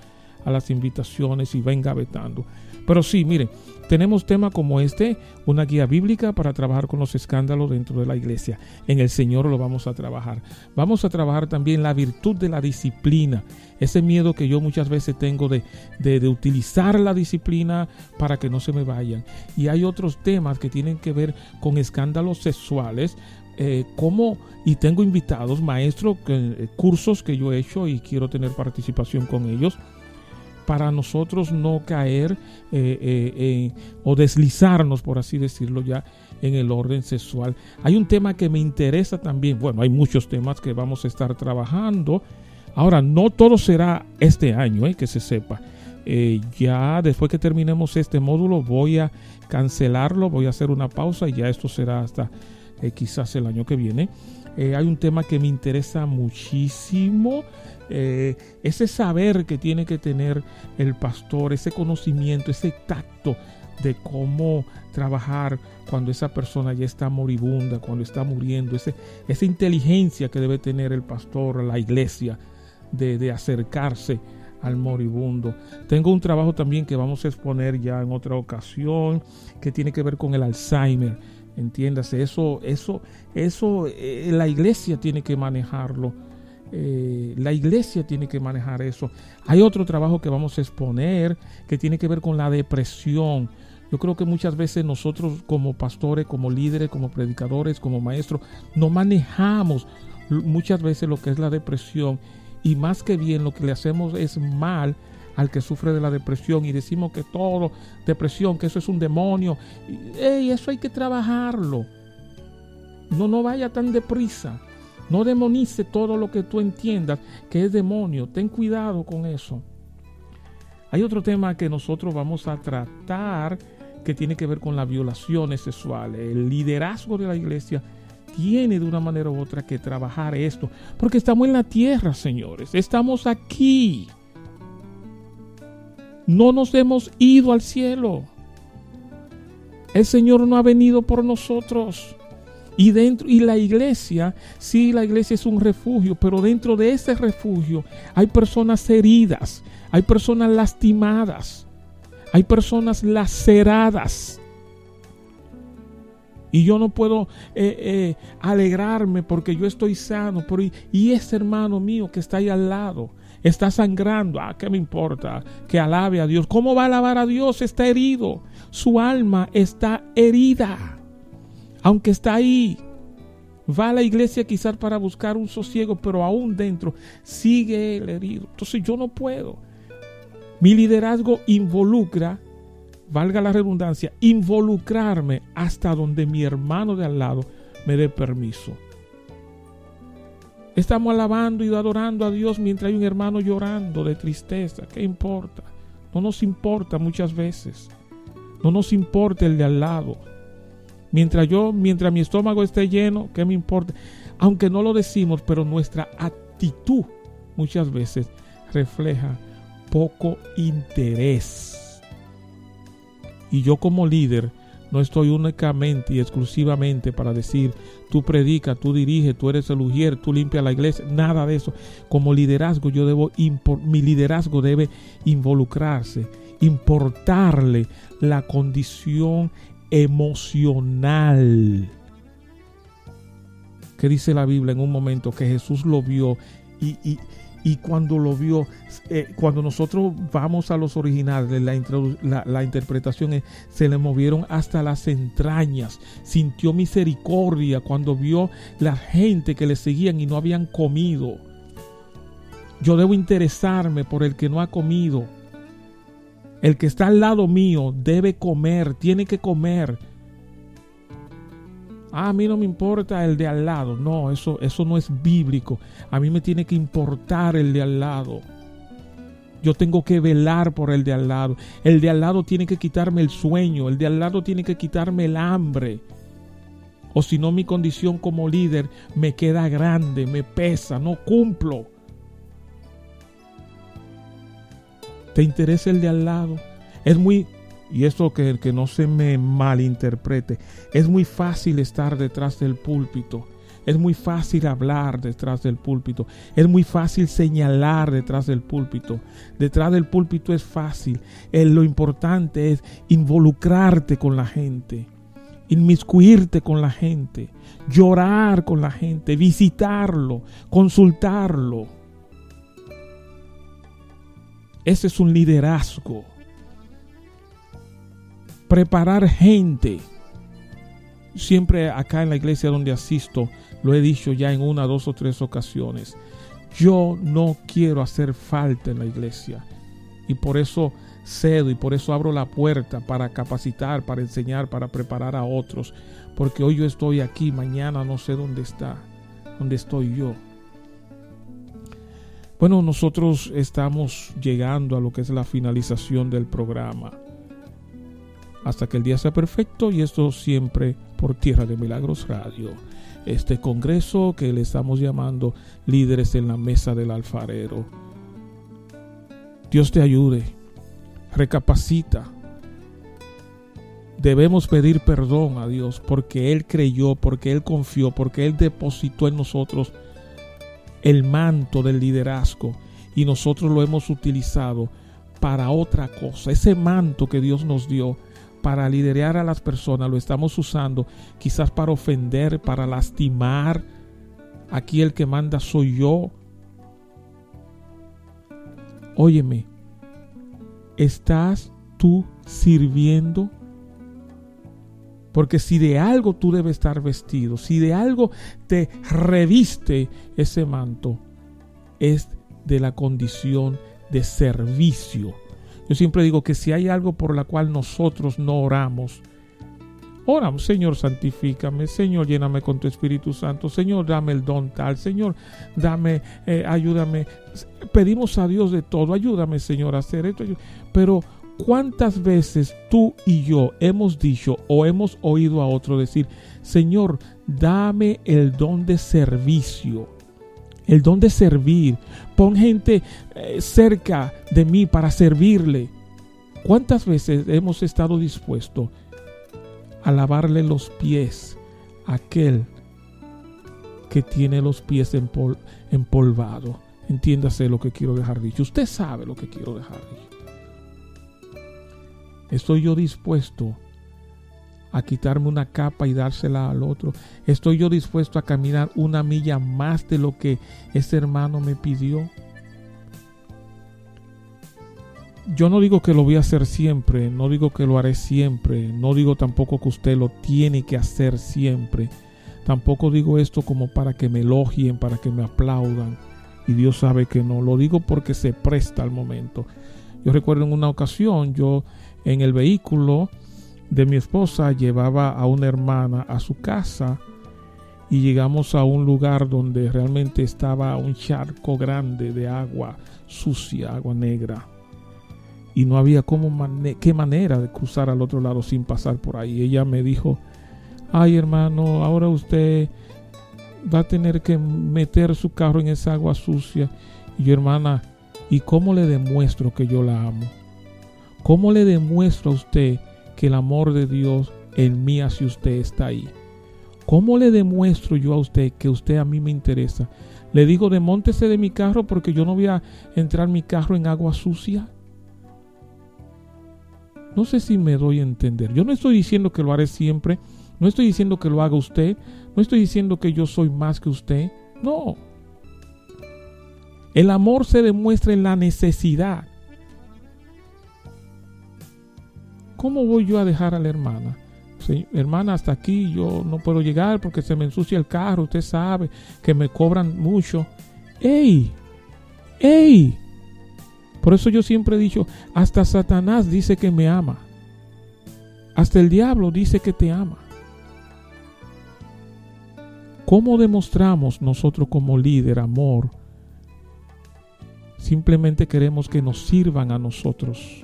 a las invitaciones y va engavetando. Pero sí, miren, tenemos tema como este, una guía bíblica para trabajar con los escándalos dentro de la iglesia. En el Señor lo vamos a trabajar. Vamos a trabajar también la virtud de la disciplina. Ese miedo que yo muchas veces tengo de, de, utilizar la disciplina para que no se me vayan. Y hay otros temas que tienen que ver con escándalos sexuales, eh, como y tengo invitados maestros eh, cursos que yo he hecho y quiero tener participación con ellos para nosotros no caer eh, eh, o deslizarnos por así decirlo ya en el orden sexual. Hay un tema que me interesa también. Bueno hay muchos temas que vamos a estar trabajando. Ahora no todo será este año que se sepa. Ya después que terminemos este módulo voy a cancelarlo voy a hacer una pausa y ya esto será hasta eh, quizás el año que viene. Eh, hay un tema que me interesa muchísimo, eh, ese saber que tiene que tener el pastor, ese conocimiento, ese tacto de cómo trabajar cuando esa persona ya está moribunda, cuando está muriendo, ese, esa inteligencia que debe tener el pastor, la iglesia, de, de acercarse al moribundo. Tengo un trabajo también que vamos a exponer ya en otra ocasión que tiene que ver con el Alzheimer Entiéndase, eso, eso, eso, eh, la iglesia tiene que manejarlo. Eh, la iglesia tiene que manejar eso. Hay otro trabajo que vamos a exponer que tiene que ver con la depresión. Yo creo que muchas veces nosotros como pastores, como líderes, como predicadores, como maestros, no manejamos muchas veces lo que es la depresión y más que bien lo que le hacemos es mal al que sufre de la depresión y decimos que todo, depresión, que eso es un demonio. Y eso hay que trabajarlo. No, no vaya tan deprisa. No demonice todo lo que tú entiendas que es demonio. Ten cuidado con eso. Hay otro tema que nosotros vamos a tratar que tiene que ver con las violaciones sexuales. El liderazgo de la iglesia tiene de una manera u otra que trabajar esto. Porque estamos en la tierra, señores. Estamos aquí. No nos hemos ido al cielo. El Señor no ha venido por nosotros. Y dentro y la iglesia, sí, la iglesia es un refugio, pero dentro de ese refugio hay personas heridas, hay personas lastimadas, hay personas laceradas. Y yo no puedo eh, eh, alegrarme porque yo estoy sano. Por, y ese hermano mío que está ahí al lado está sangrando. Ah, ¿qué me importa? Que alabe a Dios. ¿Cómo va a alabar a Dios? Está herido. Su alma está herida. Aunque está ahí. Va a la iglesia quizás para buscar un sosiego, pero aún dentro sigue el herido. Entonces yo no puedo. Mi liderazgo involucra, valga la redundancia, involucrarme hasta donde mi hermano de al lado me dé permiso. Estamos alabando y adorando a Dios mientras hay un hermano llorando de tristeza. ¿Qué importa? No nos importa muchas veces. No nos importa el de al lado. Mientras yo, mientras mi estómago esté lleno, ¿qué me importa? Aunque no lo decimos, pero nuestra actitud muchas veces refleja poco interés. Y yo como líder no estoy únicamente y exclusivamente para decir, tú predicas, tú diriges, tú eres el ujier, tú limpias la iglesia, nada de eso. Como liderazgo yo debo, mi liderazgo debe involucrarse, importarle la condición emocional. ¿Qué dice la Biblia en un momento que Jesús lo vio y, y, y cuando lo vio, eh, cuando nosotros vamos a los originales, la, la, interpretación es, se le movieron hasta las entrañas, sintió misericordia cuando vio la gente que le seguían y no habían comido. Yo debo interesarme por el que no ha comido. El que está al lado mío debe comer, tiene que comer. Ah, a mí no me importa el de al lado. No, eso, eso no es bíblico. A mí me tiene que importar el de al lado. Yo tengo que velar por el de al lado. El de al lado tiene que quitarme el sueño. El de al lado tiene que quitarme el hambre. O si no, mi condición como líder me queda grande, me pesa, no cumplo. ¿Te interesa el de al lado? Es muy, y esto que, que no se me malinterprete, es muy fácil estar detrás del púlpito. Es muy fácil hablar detrás del púlpito. Es muy fácil señalar detrás del púlpito. Detrás del púlpito es fácil. Eh, lo importante es involucrarte con la gente. Inmiscuirte con la gente. Llorar con la gente. Visitarlo. Consultarlo. Ese es un liderazgo. Preparar gente. Siempre acá en la iglesia donde asisto, lo he dicho ya en una, dos o tres ocasiones. Yo no quiero hacer falta en la iglesia. Y por eso cedo y por eso abro la puerta para capacitar, para enseñar, para preparar a otros. Porque hoy yo estoy aquí, mañana no sé dónde está, dónde estoy yo. Bueno, nosotros estamos llegando a lo que es la finalización del programa. Hasta que el día sea perfecto y esto siempre por Tierra de Milagros Radio. Este congreso que le estamos llamando líderes en la mesa del alfarero. Dios te ayude. Recapacita. Debemos pedir perdón a Dios porque Él creyó, porque Él confió, porque Él depositó en nosotros el manto del liderazgo y nosotros lo hemos utilizado para otra cosa. Ese manto que Dios nos dio para liderar a las personas lo estamos usando quizás para ofender, para lastimar. Aquí el que manda soy yo. Óyeme, ¿estás tú sirviendo? Porque si de algo tú debes estar vestido, si de algo te reviste ese manto, es de la condición de servicio. Yo siempre digo que si hay algo por la cual nosotros no oramos, oramos, Señor, santifícame, Señor, lléname con tu Espíritu Santo, Señor, dame el don tal, Señor, dame, eh, ayúdame. Pedimos a Dios de todo, ayúdame, Señor, a hacer esto. Pero ¿Cuántas veces tú y yo hemos dicho o hemos oído a otro decir, Señor, dame el don de servicio, el don de servir, pon gente eh, cerca de mí para servirle? ¿Cuántas veces hemos estado dispuestos a lavarle los pies a aquel que tiene los pies empolvados? Entiéndase lo que quiero dejar dicho. Usted sabe lo que quiero dejar dicho. ¿Estoy yo dispuesto a quitarme una capa y dársela al otro? ¿Estoy yo dispuesto a caminar una milla más de lo que ese hermano me pidió? Yo no digo que lo voy a hacer siempre, no digo que lo haré siempre, no digo tampoco que usted lo tiene que hacer siempre. Tampoco digo esto como para que me elogien, para que me aplaudan. Y Dios sabe que no, lo digo porque se presta al momento. Yo recuerdo en una ocasión, yo en el vehículo de mi esposa llevaba a una hermana a su casa y llegamos a un lugar donde realmente estaba un charco grande de agua sucia, agua negra. Y no había qué manera de cruzar al otro lado sin pasar por ahí. Ella me dijo, ay hermano, ahora usted va a tener que meter su carro en esa agua sucia. Y yo, hermana, ¿y cómo le demuestro que yo la amo? ¿Cómo le demuestro a usted que el amor de Dios en mí hacia usted está ahí? ¿Cómo le demuestro yo a usted que usted a mí me interesa? Le digo, demóntese de mi carro porque yo no voy a entrar mi carro en agua sucia. No sé si me doy a entender. Yo no estoy diciendo que lo haré siempre. No estoy diciendo que lo haga usted. No estoy diciendo que yo soy más que usted. No. El amor se demuestra en la necesidad. ¿Cómo voy yo a dejar a la hermana? hermana, hasta aquí yo no puedo llegar porque se me ensucia el carro, usted sabe que me cobran mucho. ¡Ey! ¡Ey! Por eso yo siempre he dicho, hasta Satanás dice que me ama. Hasta el diablo dice que te ama. ¿Cómo demostramos nosotros como líder amor? Simplemente queremos que nos sirvan a nosotros.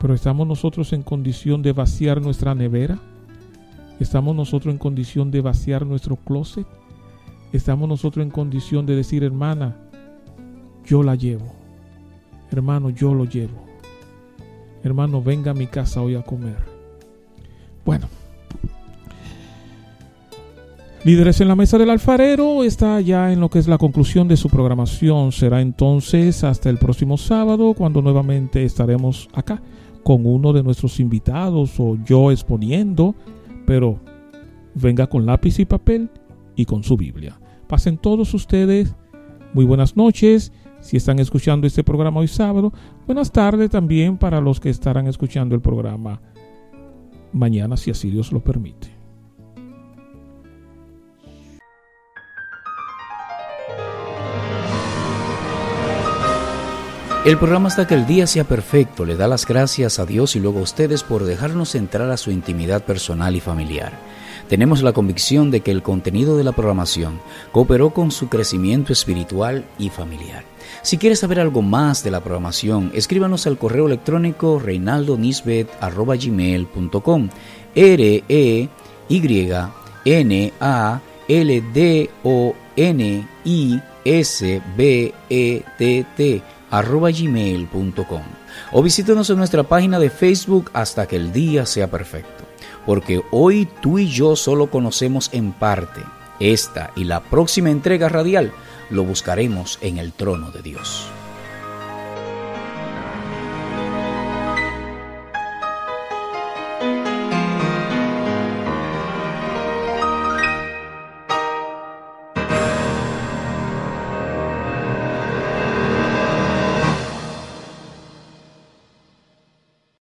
Pero estamos nosotros en condición de vaciar nuestra nevera. Estamos nosotros en condición de vaciar nuestro closet. Estamos nosotros en condición de decir, hermana, yo la llevo. Hermano, yo lo llevo. Hermano, venga a mi casa hoy a comer. Bueno. Líderes en la mesa del alfarero está ya en lo que es la conclusión de su programación. Será entonces hasta el próximo sábado cuando nuevamente estaremos acá con uno de nuestros invitados o yo exponiendo, pero venga con lápiz y papel y con su Biblia. Pasen todos ustedes muy buenas noches si están escuchando este programa hoy sábado. Buenas tardes también para los que estarán escuchando el programa mañana, si así Dios lo permite. El programa hasta que el día sea perfecto le da las gracias a Dios y luego a ustedes por dejarnos entrar a su intimidad personal y familiar. Tenemos la convicción de que el contenido de la programación cooperó con su crecimiento espiritual y familiar. Si quieres saber algo más de la programación, escríbanos al correo electrónico reinaldonisbet.com R E Y N A L D O N I S B E T T gmail.com o visítenos en nuestra página de Facebook hasta que el día sea perfecto. Porque hoy tú y yo solo conocemos en parte. Esta y la próxima entrega radial lo buscaremos en el trono de Dios.